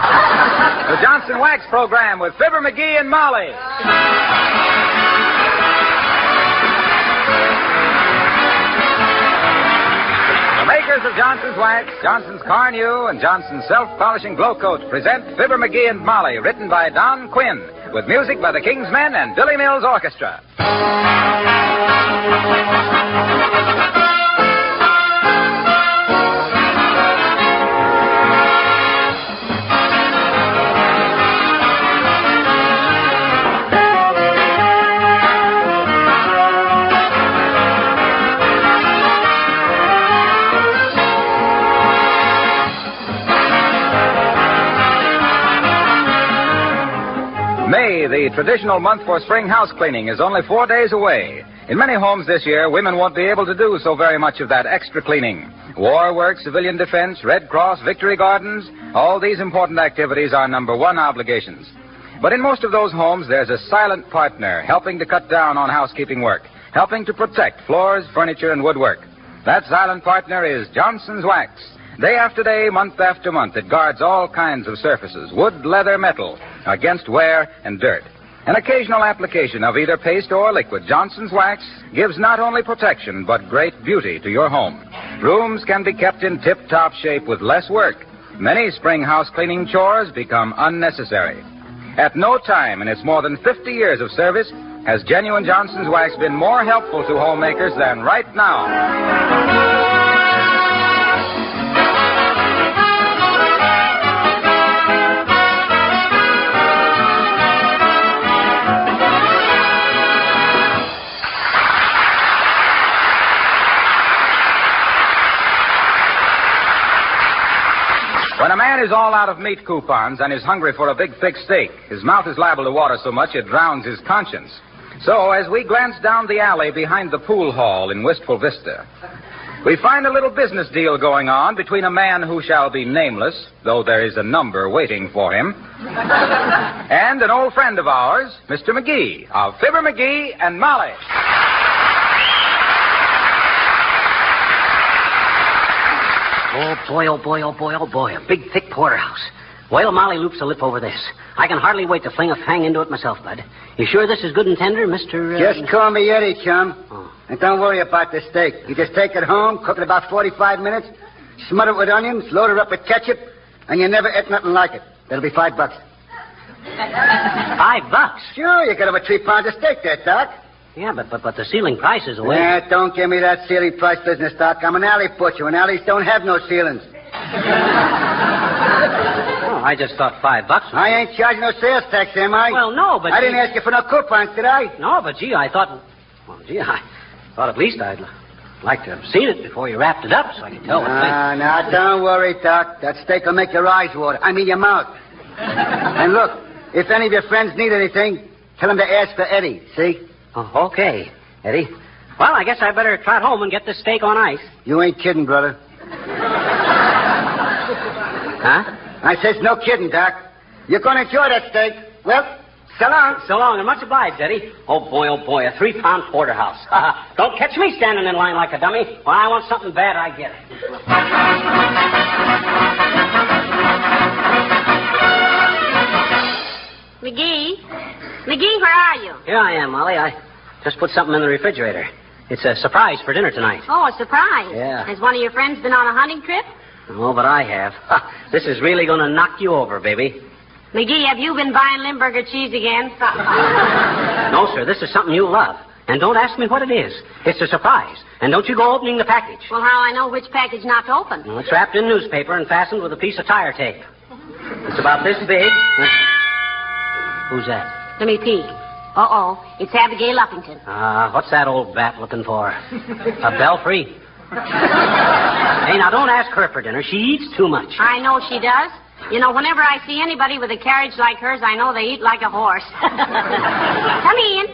The Johnson Wax Program with Fibber McGee and Molly. The makers of Johnson's Wax, Johnson's Carnu, and Johnson's Self-Polishing Glo-Coat present Fibber McGee and Molly, written by Don Quinn, with music by the King's Men and Billy Mills Orchestra. May, the traditional month for spring house cleaning, is only four days away. In many homes this year, women won't be able to do so very much of that extra cleaning. War work, civilian defense, Red Cross, Victory Gardens, all these important activities are number one obligations. But in most of those homes, there's a silent partner helping to cut down on housekeeping work, helping to protect floors, furniture, and woodwork. That silent partner is Johnson's Wax. Day after day, month after month, it guards all kinds of surfaces, wood, leather, metal, against wear and dirt. An occasional application of either paste or liquid Johnson's Wax gives not only protection, but great beauty to your home. Rooms can be kept in tip-top shape with less work. Many spring house cleaning chores become unnecessary. At no time in its more than 50 years of service has genuine Johnson's Wax been more helpful to homemakers than right now. Is all out of meat coupons and is hungry for a big thick steak, his mouth is liable to water so much it drowns his conscience. So, as we glance down the alley behind the pool hall in Wistful Vista, we find a little business deal going on between a man who shall be nameless, though there is a number waiting for him, and an old friend of ours, Mr. McGee, of Fibber McGee and Molly. Oh, boy, oh, boy, oh, boy, oh, boy. A big, thick porterhouse. Well, Molly loops a lip over this. I can hardly wait to fling a fang into it myself, Bud. You sure this is good and tender, Mr. Uh... Just call me Eddie, chum. Oh. And don't worry about the steak. You just take it home, cook it about 45 minutes, smother it with onions, load it up with ketchup, and you never ate nothing like it. That'll be five bucks. Five bucks? Sure, you got a three pounds of steak there, Doc. Yeah, but, but, but the ceiling price is away. Yeah, don't give me that ceiling price business, Doc. I'm an alley butcher, and alleys don't have no ceilings. Oh, I just thought five bucks. was- I ain't charging no sales tax, am I? Well, no, but... I didn't ask you for no coupons, did I? No, but gee, I thought... Well, gee, I thought at least I'd like to have seen it before you wrapped it up so I could tell what Ah, now, don't worry, Doc. That steak will make your eyes water. I mean, your mouth. and look, if any of your friends need anything, tell them to ask for Eddie, see? Oh, okay, Eddie. Well, I guess I better trot home and get this steak on ice. You ain't kidding, brother. Huh? I says, no kidding, Doc. You're going to enjoy that steak. Well, so long. So long, and much obliged, Eddie. Oh, boy, oh, boy, a three-pound porterhouse. Don't catch me standing in line like a dummy. When I want something bad, I get it. McGee? McGee, where are you? Here I am, Molly. I just put something in the refrigerator. It's a surprise for dinner tonight. Oh, a surprise. Yeah. Has one of your friends been on a hunting trip? Oh, but I have. This is really going to knock you over, baby. McGee, have you been buying Limburger cheese again? No, sir, this is something you love. And don't ask me what it is. It's a surprise. And don't you go opening the package. well, how I know which package not to open? Well, It's wrapped in newspaper and fastened with a piece of tire tape. It's about this big. Who's that? Let me peek. Uh-oh. It's Abigail Uppington. Ah, what's that old bat looking for? A belfry? hey, now don't ask her for dinner. She eats too much. I know she does. You know, whenever I see anybody with a carriage like hers, I know they eat like a horse. Come in.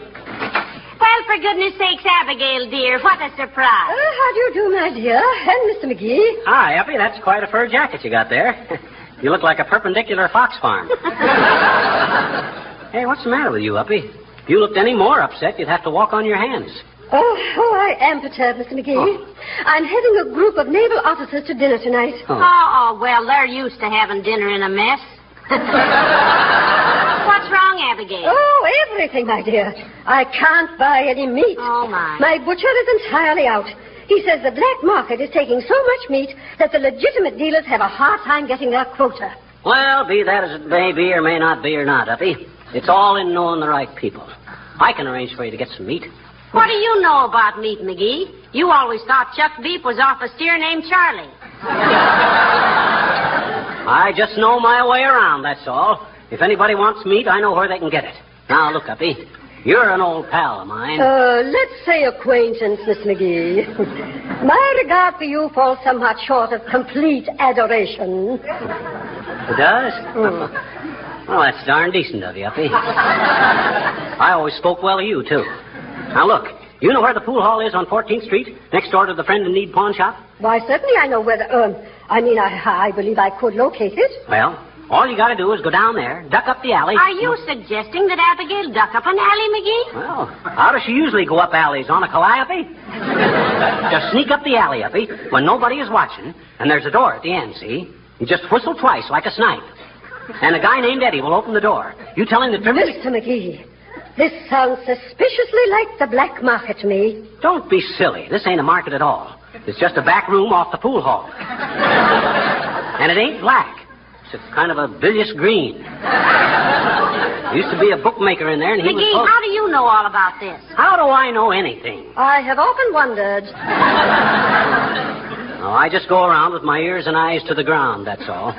Well, for goodness sakes, Abigail, dear, what a surprise. Uh, how do you do, my dear? And Mr. McGee? Hi, Uppy. That's quite a fur jacket you got there. you look like a perpendicular fox farm. hey, what's the matter with you, Uppy? If you looked any more upset, you'd have to walk on your hands. Oh, oh, I am perturbed, Mr. McGee. Oh. I'm having a group of naval officers to dinner tonight. Oh. Oh, oh, well, they're used to having dinner in a mess. What's wrong, Abigail? Oh, everything, my dear. I can't buy any meat. Oh, my. My butcher is entirely out. He says the black market is taking so much meat that the legitimate dealers have a hard time getting their quota. Well, be that as it may be or may not be or not, Uppy. It's all in knowing the right people. I can arrange for you to get some meat. What do you know about meat, McGee? You always thought Chuck Beef was off a steer named Charlie. I just know my way around, that's all. If anybody wants meat, I know where they can get it. Now, look, Uppy. You're an old pal of mine. Uh, let's say acquaintance, Miss McGee. My regard for you falls somewhat short of complete adoration. It does? well, that's darn decent of you, Uppy. I always spoke well of you, too. Now, look. You know where the pool hall is on 14th Street, next door to the Friend in Need pawn shop? Why, certainly I know where the, um, I mean, I, I believe I could locate it. Well, all you got to do is go down there, duck up the alley. Are you suggesting that Abigail duck up an alley, McGee? Well, how does she usually go up alleys? On a calliope? just sneak up the alley, Uppy, when nobody is watching, and there's a door at the end, see? You just whistle twice like a snipe. And a guy named Eddie will open the door. You tell him that Tripoli... Mr. McGee, this sounds suspiciously like the black market to me. Don't be silly. This ain't a market at all. It's just a back room off the pool hall. and it ain't black. It's a kind of a bilious green. Used to be a bookmaker in there, and he McGee, was... how do you know all about this? How do I know anything? I have often wondered. Oh, I just go around with my ears and eyes to the ground, that's all.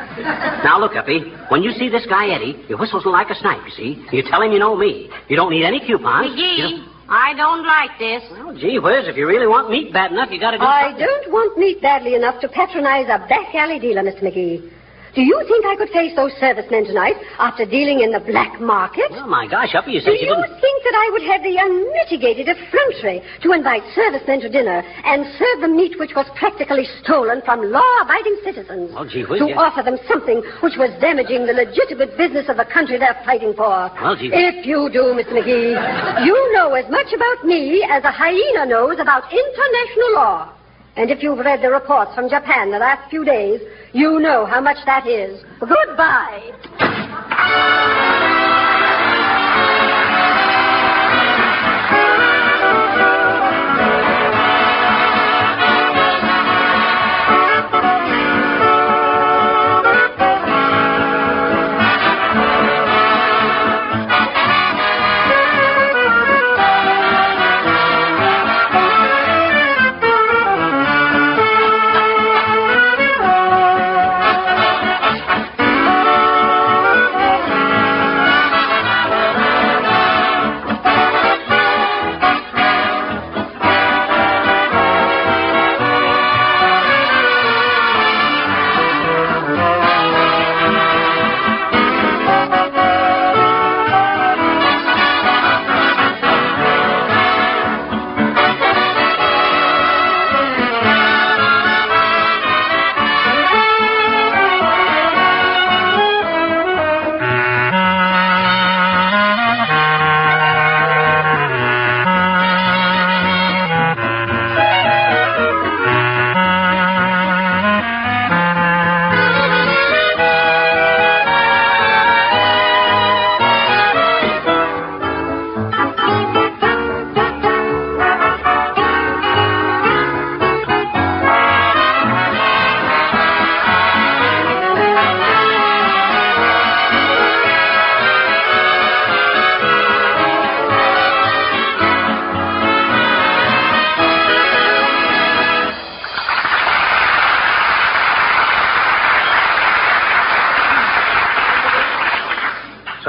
Now, look, Uppy. When you see this guy, Eddie, he whistles like a snipe, you see? You tell him you know me. You don't need any coupons. You McGee, don't- I don't like this. Well, gee whiz, if you really want meat bad enough, you gotta do I don't want meat badly enough to patronize a back alley dealer, Mr. McGee. Do you think I could face those servicemen tonight after dealing in the black market? Oh, my gosh, Uppy, you Do said you you didn't... think that I would have the unmitigated effrontery to invite servicemen to dinner and serve them meat which was practically stolen from law-abiding citizens? Well, gee whiz, to yes. offer them something which was damaging the legitimate business of the country they're fighting for. Well, gee whiz. If you do, Mr. McGee, you know as much about me as a hyena knows about international law. And if you've read the reports from Japan the last few days, you know how much that is. Goodbye.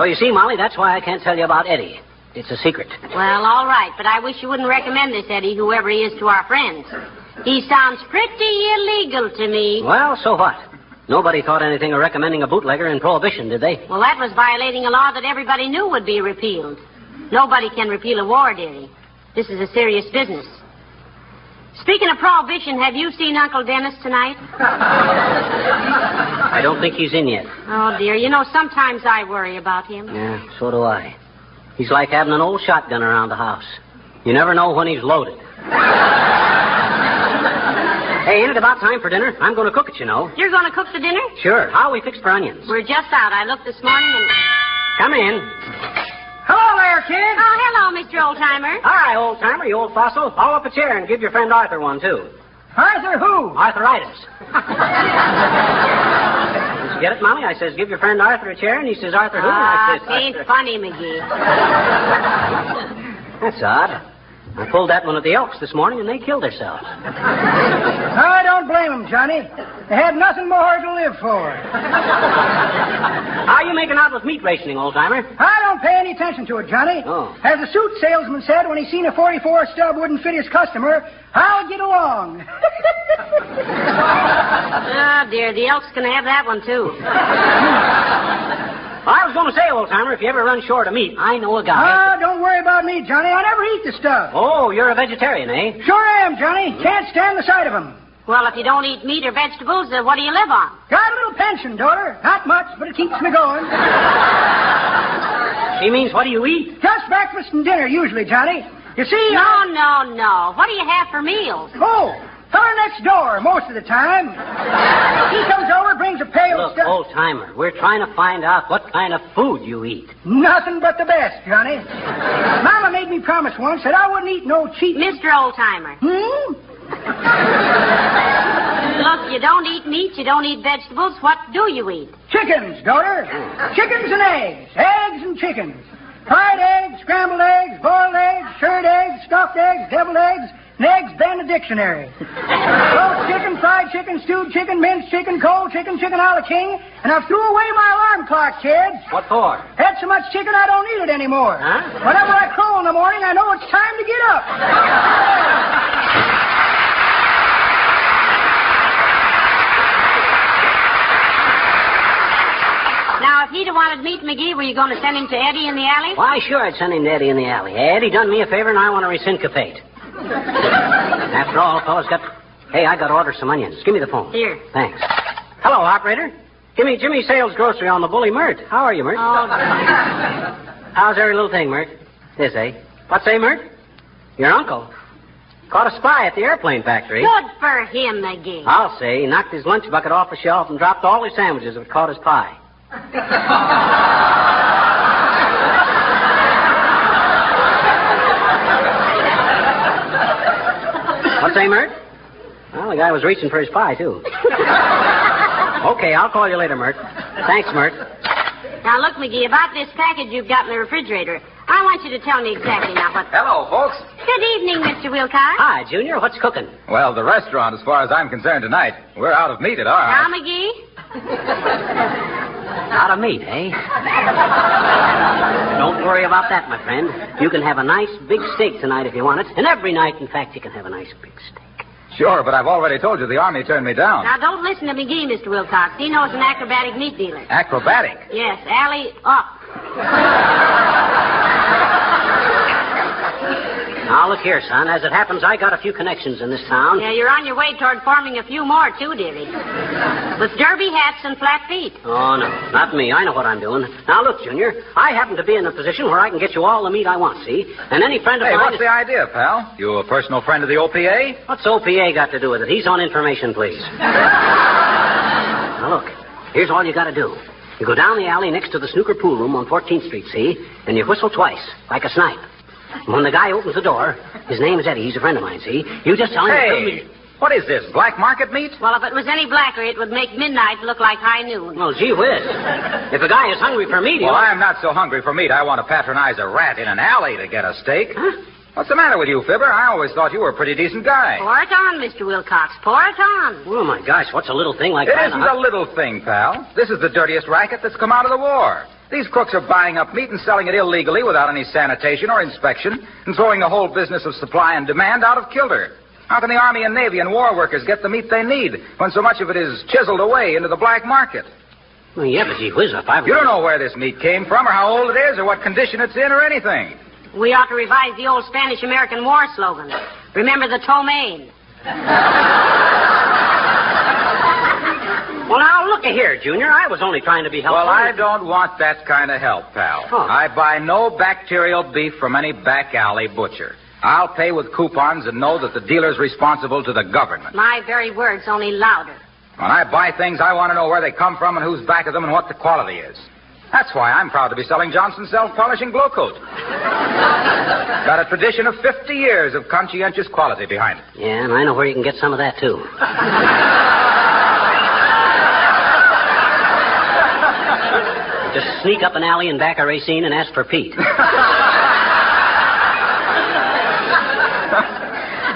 You see, Molly, that's why I can't tell you about Eddie. It's a secret. Well, all right, but I wish you wouldn't recommend this Eddie, whoever he is, to our friends. He sounds pretty illegal to me. Well, so what? Nobody thought anything of recommending a bootlegger in Prohibition, did they? Well, that was violating a law that everybody knew would be repealed. Nobody can repeal a war, dearie. This is a serious business. Speaking of prohibition, have you seen Uncle Dennis tonight? I don't think he's in yet. Oh, dear. You know, sometimes I worry about him. Yeah, so do I. He's like having an old shotgun around the house. You never know when he's loaded. hey, ain't it about time for dinner? I'm going to cook it, you know. You're going to cook the dinner? Sure. How are we fixed for onions? We're just out. I looked this morning and. Come in. Hello there, kid. Oh, hello, Mr. Oldtimer. Hi, old timer, you old fossil. Haul up a chair and give your friend Arthur one, too. Arthur who? Arthritis. Get it, Mommy? I says, give your friend Arthur a chair, and he says, Arthur who? Ah, says, ain't funny, McGee. That's odd. I pulled that one at the Elks this morning, and they killed themselves. I don't blame them, Johnny. They had nothing more to live for. How are you making out with meat rationing, old timer? I don't pay any attention to it, Johnny. Oh. As the suit salesman said when he seen a 44 stub wouldn't fit his customer, I'll get along. Oh, dear. The Elks can have that one, too. I was going to say, old timer, if you ever run short of meat, I know a guy. Ah, don't worry about me, Johnny. I never eat the stuff. Oh, you're a vegetarian, eh? Sure am, Johnny. Can't stand the sight of 'em. Well, if you don't eat meat or vegetables, uh, what do you live on? Got a little pension, daughter. Not much, but it keeps me going. She means, what do you eat? Just breakfast and dinner, usually, Johnny. You see, No, I... no, no. What do you have for meals? Oh, fella next door most of the time. He comes over, brings a pail of Look, stuff. old timer, we're trying to find out what kind of food you eat. Nothing but the best, Johnny. Mama made me promise once that I wouldn't eat no cheap. Mr. Oldtimer. Hmm? Look, you don't eat meat, you don't eat vegetables. What do you eat? Chickens, daughter. Chickens and eggs. Eggs and chickens. Fried eggs, scrambled eggs, boiled eggs, shirred eggs, stuffed eggs, deviled eggs, and eggs banned the dictionary. Roast chicken, fried chicken, stewed chicken, minced chicken, cold chicken, chicken a la king, and I've threw away my alarm clock, kids. What for? Had so much chicken I don't need it anymore. Huh? Whenever I crow in the morning, I know it's time to get up. Now, if he'd have wanted meat, McGee, were you going to send him to Eddie in the alley? Why, sure, I'd send him to Eddie in the alley. Eddie done me a favor, and I want to reciprocate. After all, fellas got. Hey, I got to order some onions. Give me the phone. Here. Thanks. Hello, operator. Give me Jimmy Sales Grocery on the Bully Myrt. How are you, Myrt? Oh. How's every little thing, Myrt? This, eh? What's say, Myrt? Your uncle. Caught a spy at the airplane factory. Good for him, McGee. I'll say. He knocked his lunch bucket off the shelf and dropped all his sandwiches that caught his pie. What say, Myrt? Well, the guy was reaching for his pie, too. okay, I'll call you later, Myrt. Thanks, Myrt. Now, look, McGee, about this package you've got in the refrigerator. I want you to tell me exactly now what. Hello, folks. Good evening, Mr. Wilcox. Hi, Junior. What's cooking? Well, the restaurant, as far as I'm concerned tonight, we're out of meat at our Now, house. McGee? Out of meat, eh? Don't worry about that, my friend. You can have a nice big steak tonight if you want it. And every night, in fact, you can have a nice big steak. Sure, but I've already told you the Army turned me down. Now, don't listen to McGee, Mr. Wilcox. He knows an acrobatic meat dealer. Acrobatic. Yes, alley up. Now, look here, son. As it happens, I got a few connections in this town. Yeah, you're on your way toward forming a few more, too, dearie. With derby hats and flat feet. Oh, no. Not me. I know what I'm doing. Now, look, Junior. I happen to be in a position where I can get you all the meat I want, see? And any friend of Hey, mine... what's the idea, pal? You a personal friend of the OPA? What's OPA got to do with it? He's on information, please. now, look. Here's all you got to do. You go down the alley next to the snooker pool room on 14th Street, see? And you whistle twice, like a snipe. And when the guy opens the door, his name is Eddie. He's a friend of mine, see? You just tell him... Hey, me- what is this, black market meat? Well, if it was any blacker, it would make midnight look like high noon. Well, gee whiz. If a guy is hungry for meat, Well. I'm not so hungry for meat. I want to patronize a rat in an alley to get a steak. Huh? What's the matter with you, Fibber? I always thought you were a pretty decent guy. Pour it on, Mr. Wilcox. Pour it on. Oh, my gosh, what's a little thing like It that? isn't a little thing, pal. This is the dirtiest racket that's come out of the war. These crooks are buying up meat and selling it illegally without any sanitation or inspection and throwing the whole business of supply and demand out of kilter. How can the Army and Navy and war workers get the meat they need when so much of it is chiseled away into the black market? Well, yeah, but gee whiz, if I You don't know where this meat came from or how old it is or what condition it's in or anything. We ought to revise the old Spanish American War slogan. Remember the Ptomaine. Well, now, look here, Junior. I was only trying to be helpful. Well, I don't want that kind of help, pal. Huh. I buy no bacterial beef from any back alley butcher. I'll pay with coupons and know that the dealer's responsible to the government. My very words, only louder. When I buy things, I want to know where they come from and who's back of them and what the quality is. That's why I'm proud to be selling Johnson self-polishing Glo-Coat. Got a tradition of 50 years of conscientious quality behind it. Yeah, and I know where you can get some of that, too. sneak up an alley and back a Racine and ask for Pete.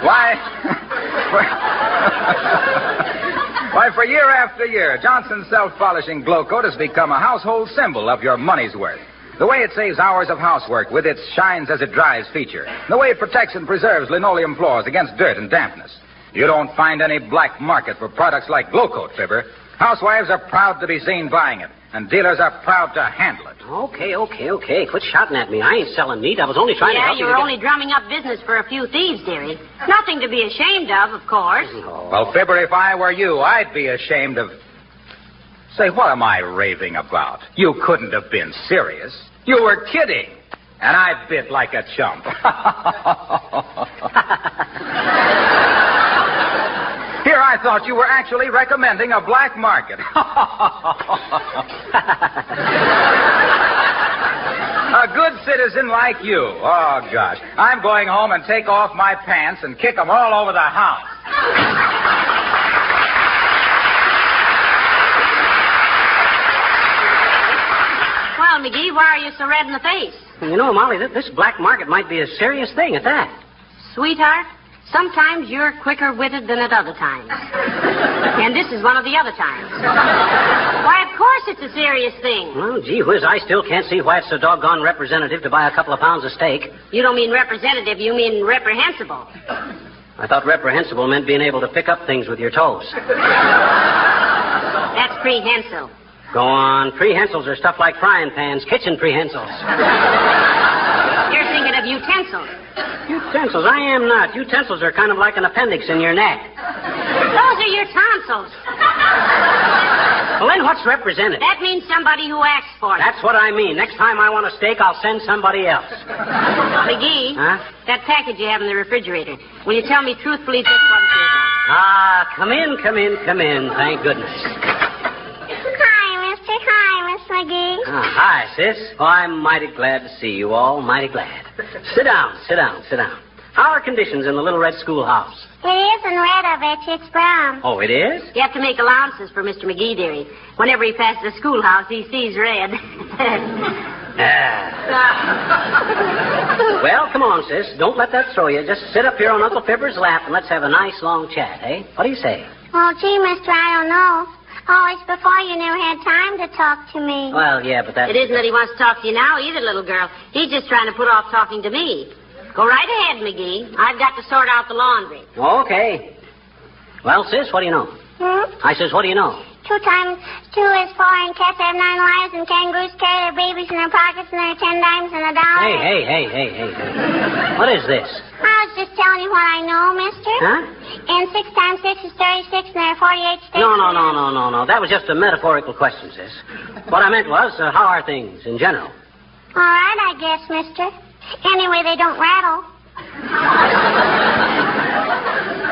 Why? Why, for year after year, Johnson's self-polishing Glo-Coat has become a household symbol of your money's worth. The way it saves hours of housework with its shines as it dries feature. The way it protects and preserves linoleum floors against dirt and dampness. You don't find any black market for products like Glo-Coat, Fibber. Housewives are proud to be seen buying it, and dealers are proud to handle it. Okay, okay, okay. Quit shouting at me. I ain't selling meat. I was only trying to yeah, help you you. were to only drumming up business for a few thieves, dearie. Nothing to be ashamed of, of course. Get... Oh. Well, Fibber, if I were you, I'd be ashamed of. Say, what am I raving about? You couldn't have been serious. You were kidding. And I bit like a chump. Here, I thought you were actually recommending a black market. a good citizen like you. Oh, gosh. I'm going home and take off my pants and kick them all over the house. Well, McGee, why are you so red in the face? You know, Molly, th- this black market might be a serious thing at that. Sweetheart, sometimes you're quicker witted than at other times. and this is one of the other times. Why, of course it's a serious thing. Well, gee whiz, I still can't see why it's so doggone representative to buy a couple of pounds of steak. You don't mean representative, you mean reprehensible. I thought reprehensible meant being able to pick up things with your toes. That's prehensile. Go on. Prehensils are stuff like frying pans, kitchen prehensils. You're thinking of utensils. Utensils? I am not. Utensils are kind of like an appendix in your neck. Those are your tonsils. Well, then what's represented? That means somebody who asks for it. That's what I mean. Next time I want a steak, I'll send somebody else. McGee, Huh? that package you have in the refrigerator, will you tell me truthfully just what it is? Ah, come in, come in, come in. Thank goodness. Ah, hi, sis. Oh, I'm mighty glad to see you all. Mighty glad. Sit down, sit down, sit down. How are conditions in the little red schoolhouse? It isn't red of it. It's brown. Oh, it is? You have to make allowances for Mr. McGee, dearie. Whenever he passes the schoolhouse, he sees red. Ah. well, come on, sis. Don't let that throw you. Just sit up here on Uncle Fibber's lap and let's have a nice long chat, eh? What do you say? Well, gee, Mister, I don't know. Always before you never had time to talk to me. Well, yeah, but that. it isn't that he wants to talk to you now either, little girl. He's just trying to put off talking to me. Go right ahead, McGee. I've got to sort out the laundry. Okay. Well, sis, what do you know? Hmm? I says, what do you know? Two times two is four, and cats have nine lives, and kangaroos carry their babies in their pockets, and there are ten dimes and a dollar. Hey, hey, hey, hey, hey. hey. What is this? I was just telling you what I know, mister. Huh? And six times six is thirty-six, and there are forty-eight sticks. No, no, no, no, no, no. That was just a metaphorical question, sis. What I meant was, uh, how are things in general? All right, I guess, mister. Anyway, they don't rattle.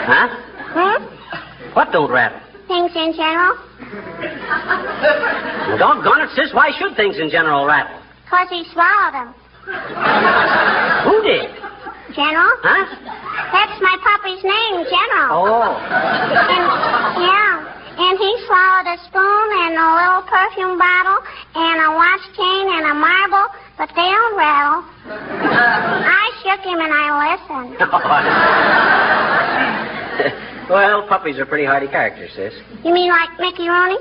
Huh? Hmm? What don't rattle? Things in general. Well, doggone it, sis. Why should things in general rattle? Because he swallowed them. Who did? General? Huh? That's my puppy's name, General. Oh. And, yeah. And he swallowed a spoon and a little perfume bottle and a watch chain and a marble, but they don't rattle. I shook him and I listened. well, puppies are pretty hardy characters, sis. You mean like Mickey Rooney?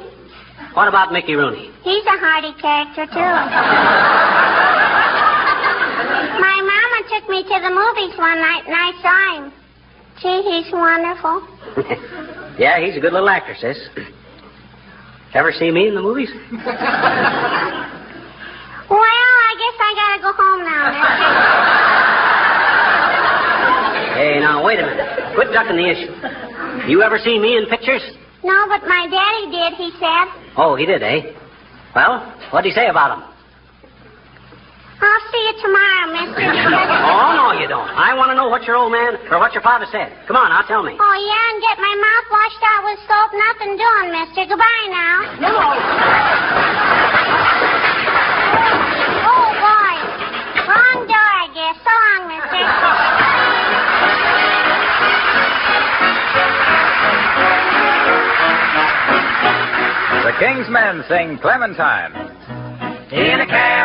What about Mickey Rooney? He's a hardy character, too. Took me to the movies one night and I saw him. Gee, he's wonderful. yeah, he's a good little actor, sis. Ever see me in the movies? Well, I guess I gotta go home now. Hey, now, wait a minute. Quit ducking the issue. You ever see me in pictures? No, but my daddy did, he said. Oh, he did, eh? Well, what'd he say about him? I'll see you tomorrow, mister. Oh, no, you don't. I want to know what your old man or what your father said. Come on, now, tell me. Oh, yeah, and get my mouth washed out with soap. Nothing doing, mister. Goodbye now. No. Oh, boy. Wrong door, I guess. So long, mister. The King's Men sing Clementine. In a cavern,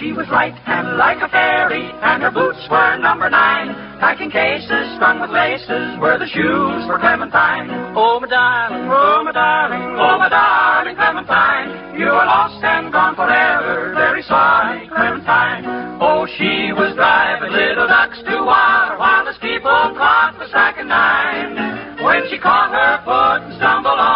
She was light and like a fairy, and her boots were number nine. Packing cases strung with laces were the shoes for Clementine. Oh, my darling, oh, my darling, oh, my darling Clementine, you are lost and gone forever. Very sorry, Clementine. Oh, she was driving little ducks to water while the steeple clock was striking nine. When she caught her foot and stumbled on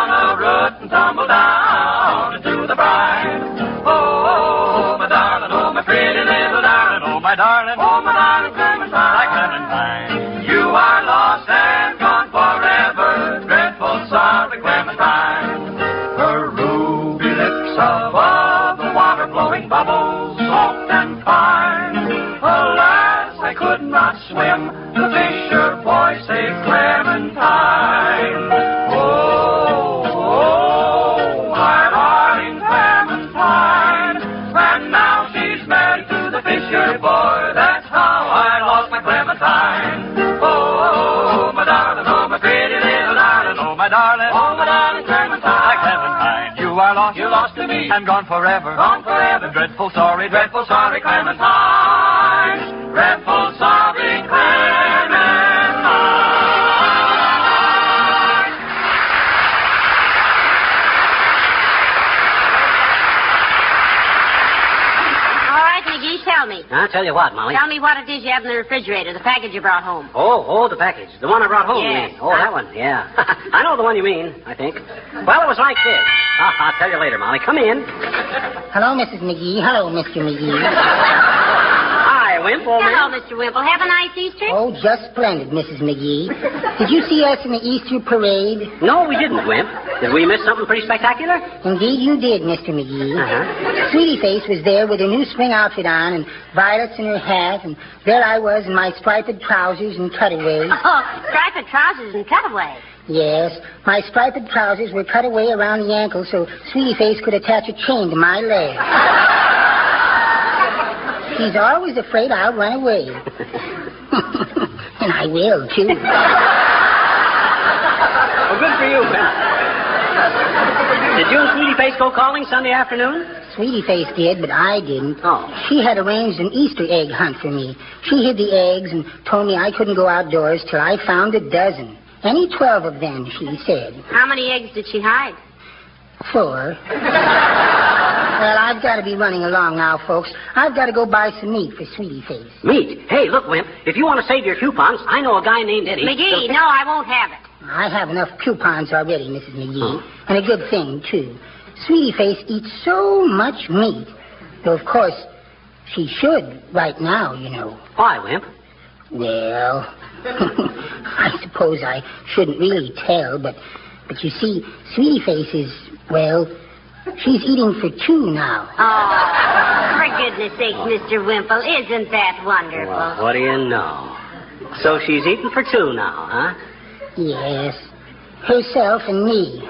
lost, you lost to me, and gone forever, gone forever. Dreadful sorry, dreadful sorry, Clementine. Dreadful sorry, Clementine. All right, McGee, tell me. I'll tell you what, Molly. Tell me what it is you have in the refrigerator, the package you brought home. Oh, oh, the package. The one I brought home, you Yes. mean? Oh, that one, yeah. I know the one you mean, I think. Well, it was like this. Ah, I'll tell you later, Molly. Come in. Hello, Mrs. McGee. Hello, Mr. McGee. Hi, Wimp, old Hello, man. Mr. Wimple. Have a nice Easter? Oh, just splendid, Mrs. McGee. Did you see us in the Easter parade? No, we didn't, Wimp. Did we miss something pretty spectacular? Indeed, you did, Mr. McGee. Uh-huh. Sweetie Face was there with her new spring outfit on and violets in her hat, and there I was in my striped trousers and cutaways. Oh, striped trousers and cutaway. Yes, my striped trousers were cut away around the ankle so Sweetie Face could attach a chain to my leg. He's always afraid I'll run away. and I will, too. Well, good for you, Wimp. Did you and Sweetie Face go calling Sunday afternoon? Sweetie Face did, but I didn't. Oh. She had arranged an Easter egg hunt for me. She hid the eggs and told me I couldn't go outdoors till I found a dozen. Any twelve of them, she said. How many eggs did she hide? Four. well, I've got to be running along now, folks. I've got to go buy some meat for Sweetie Face. Meat. Hey, look, Wimp. If you want to save your coupons, I know a guy named Eddie. McGee, no, I won't have it. I have enough coupons already, Mrs. McGee. And a good thing, too. Sweetie Face eats so much meat. Though, of course, she should right now, you know. Why, Wimp? Well, I suppose I shouldn't really tell, but but you see, Sweetie Face is well, she's eating for two now. Oh, for goodness sake, oh. Mr. Wimple, isn't that wonderful? Well, what do you know? So she's eating for two now, huh? Yes, herself and me.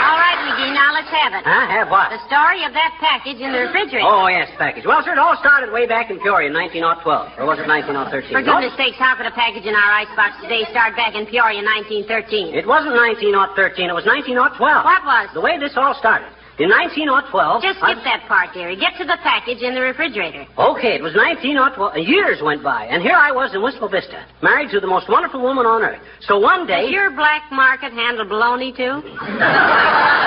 All right, McGee, now let's have it. Huh? Have what? The story of that package in the refrigerator. Oh, yes, package. Well, sir, it all started way back in Peoria in 1912. Or was it 1913? For goodness sakes, how could a package in our icebox today start back in Peoria in 1913? It wasn't 1913. It was 1912. What was? The way this all started. In 1912. Just skip that part, dearie. Get to the package in the refrigerator. Okay, it was 1912. Years went by, and here I was in Wistful Vista, married to the most wonderful woman on earth. So one day. Does your black market handle baloney, too?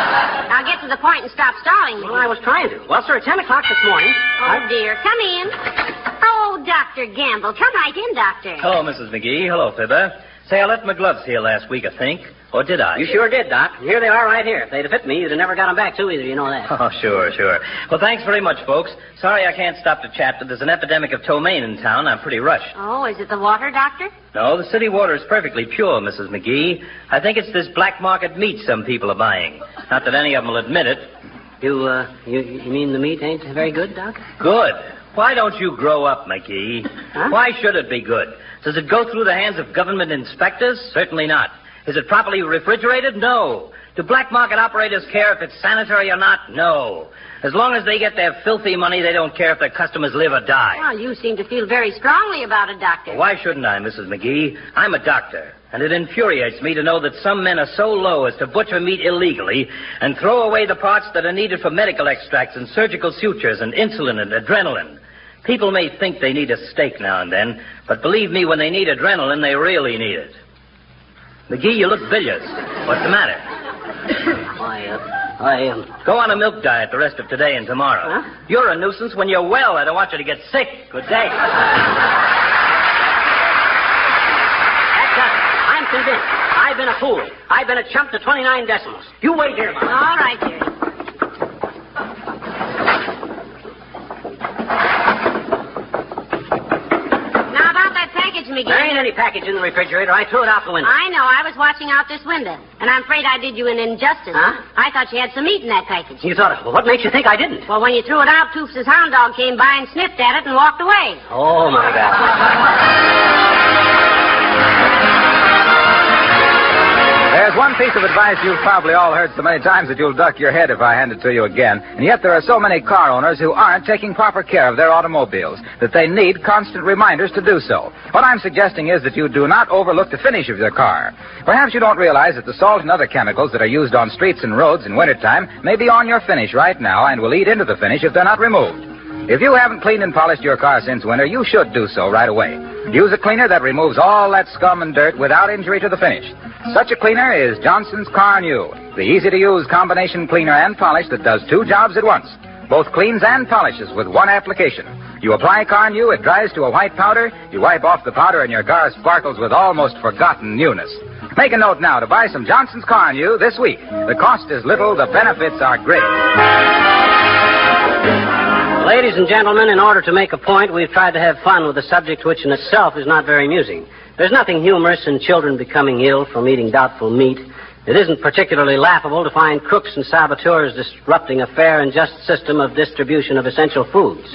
now get to the point and stop stalling me. Well, I was trying to. Well, sir, at 10 o'clock this morning. Oh, dear. Come in. Oh, Dr. Gamble. Come right in, Doctor. Hello, Mrs. McGee. Hello, Fibber. Say, I left my gloves here last week, I think. Or did I? You sure did, Doc. Here they are right here. If they'd have fit me, you'd have never got them back, too, either. You know that. Oh, sure, sure. Well, thanks very much, folks. Sorry I can't stop to chat, but there's an epidemic of ptomaine in town. I'm pretty rushed. Oh, is it the water, Doctor? No, the city water is perfectly pure, Mrs. McGee. I think it's this black market meat some people are buying. Not that any of them will admit it. You, uh, you, you mean the meat ain't very good, Doc? Good. Why don't you grow up, McGee? Huh? Why should it be good? Does it go through the hands of government inspectors? Certainly not. Is it properly refrigerated? No. Do black market operators care if it's sanitary or not? No. As long as they get their filthy money, they don't care if their customers live or die. Well, you seem to feel very strongly about it, Doctor. Why shouldn't I, Mrs. McGee? I'm a doctor, and it infuriates me to know that some men are so low as to butcher meat illegally and throw away the parts that are needed for medical extracts and surgical sutures and insulin and adrenaline. People may think they need a steak now and then, but believe me, when they need adrenaline, they really need it. McGee, you look bilious. What's the matter? I, uh, I, um... Go on a milk diet the rest of today and tomorrow. Huh? You're a nuisance when you're well. I don't want you to get sick. Good day. That does. I'm convinced. I've been a fool. I've been a chump to 29 decimals. You wait here, Mom. All right, dearie. Now, about that package, McGee. There ain't any package in the refrigerator. I threw it out the window. I know. I was watching out this window, and I'm afraid I did you an injustice. Huh? I thought you had some meat in that package. You thought, it. well, what makes you think I didn't? Well, when you threw it out, Toofs' hound dog came by and sniffed at it and walked away. Oh, my God. There's one piece of advice you've probably all heard so many times that you'll duck your head if I hand it to you again. And yet there are so many car owners who aren't taking proper care of their automobiles that they need constant reminders to do so. What I'm suggesting is that you do not overlook the finish of your car. Perhaps you don't realize that the salt and other chemicals that are used on streets and roads in wintertime may be on your finish right now and will eat into the finish if they're not removed. If you haven't cleaned and polished your car since winter, you should do so right away. Use a cleaner that removes all that scum and dirt without injury to the finish. Such a cleaner is Johnson's Carnu, the easy to use combination cleaner and polish that does two jobs at once. Both cleans and polishes with one application. You apply Carnu, it dries to a white powder, you wipe off the powder, and your car sparkles with almost forgotten newness. Make a note now to buy some Johnson's Carnu this week. The cost is little, the benefits are great. Ladies and gentlemen, in order to make a point, we've tried to have fun with a subject which in itself is not very amusing. There's nothing humorous in children becoming ill from eating doubtful meat. It isn't particularly laughable to find crooks and saboteurs disrupting a fair and just system of distribution of essential foods.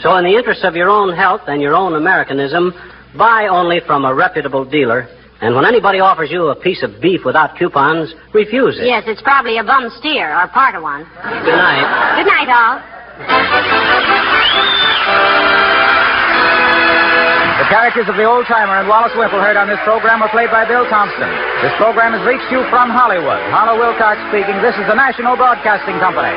So, in the interest of your own health and your own Americanism, buy only from a reputable dealer. And when anybody offers you a piece of beef without coupons, refuse it. Yes, it's probably a bum steer or part of one. Good night. Good night, all. The characters of the old timer and Wallace Wimple heard on this program were played by Bill Thompson. This program has reached you from Hollywood. Harlow Wilcox speaking. This is the National Broadcasting Company.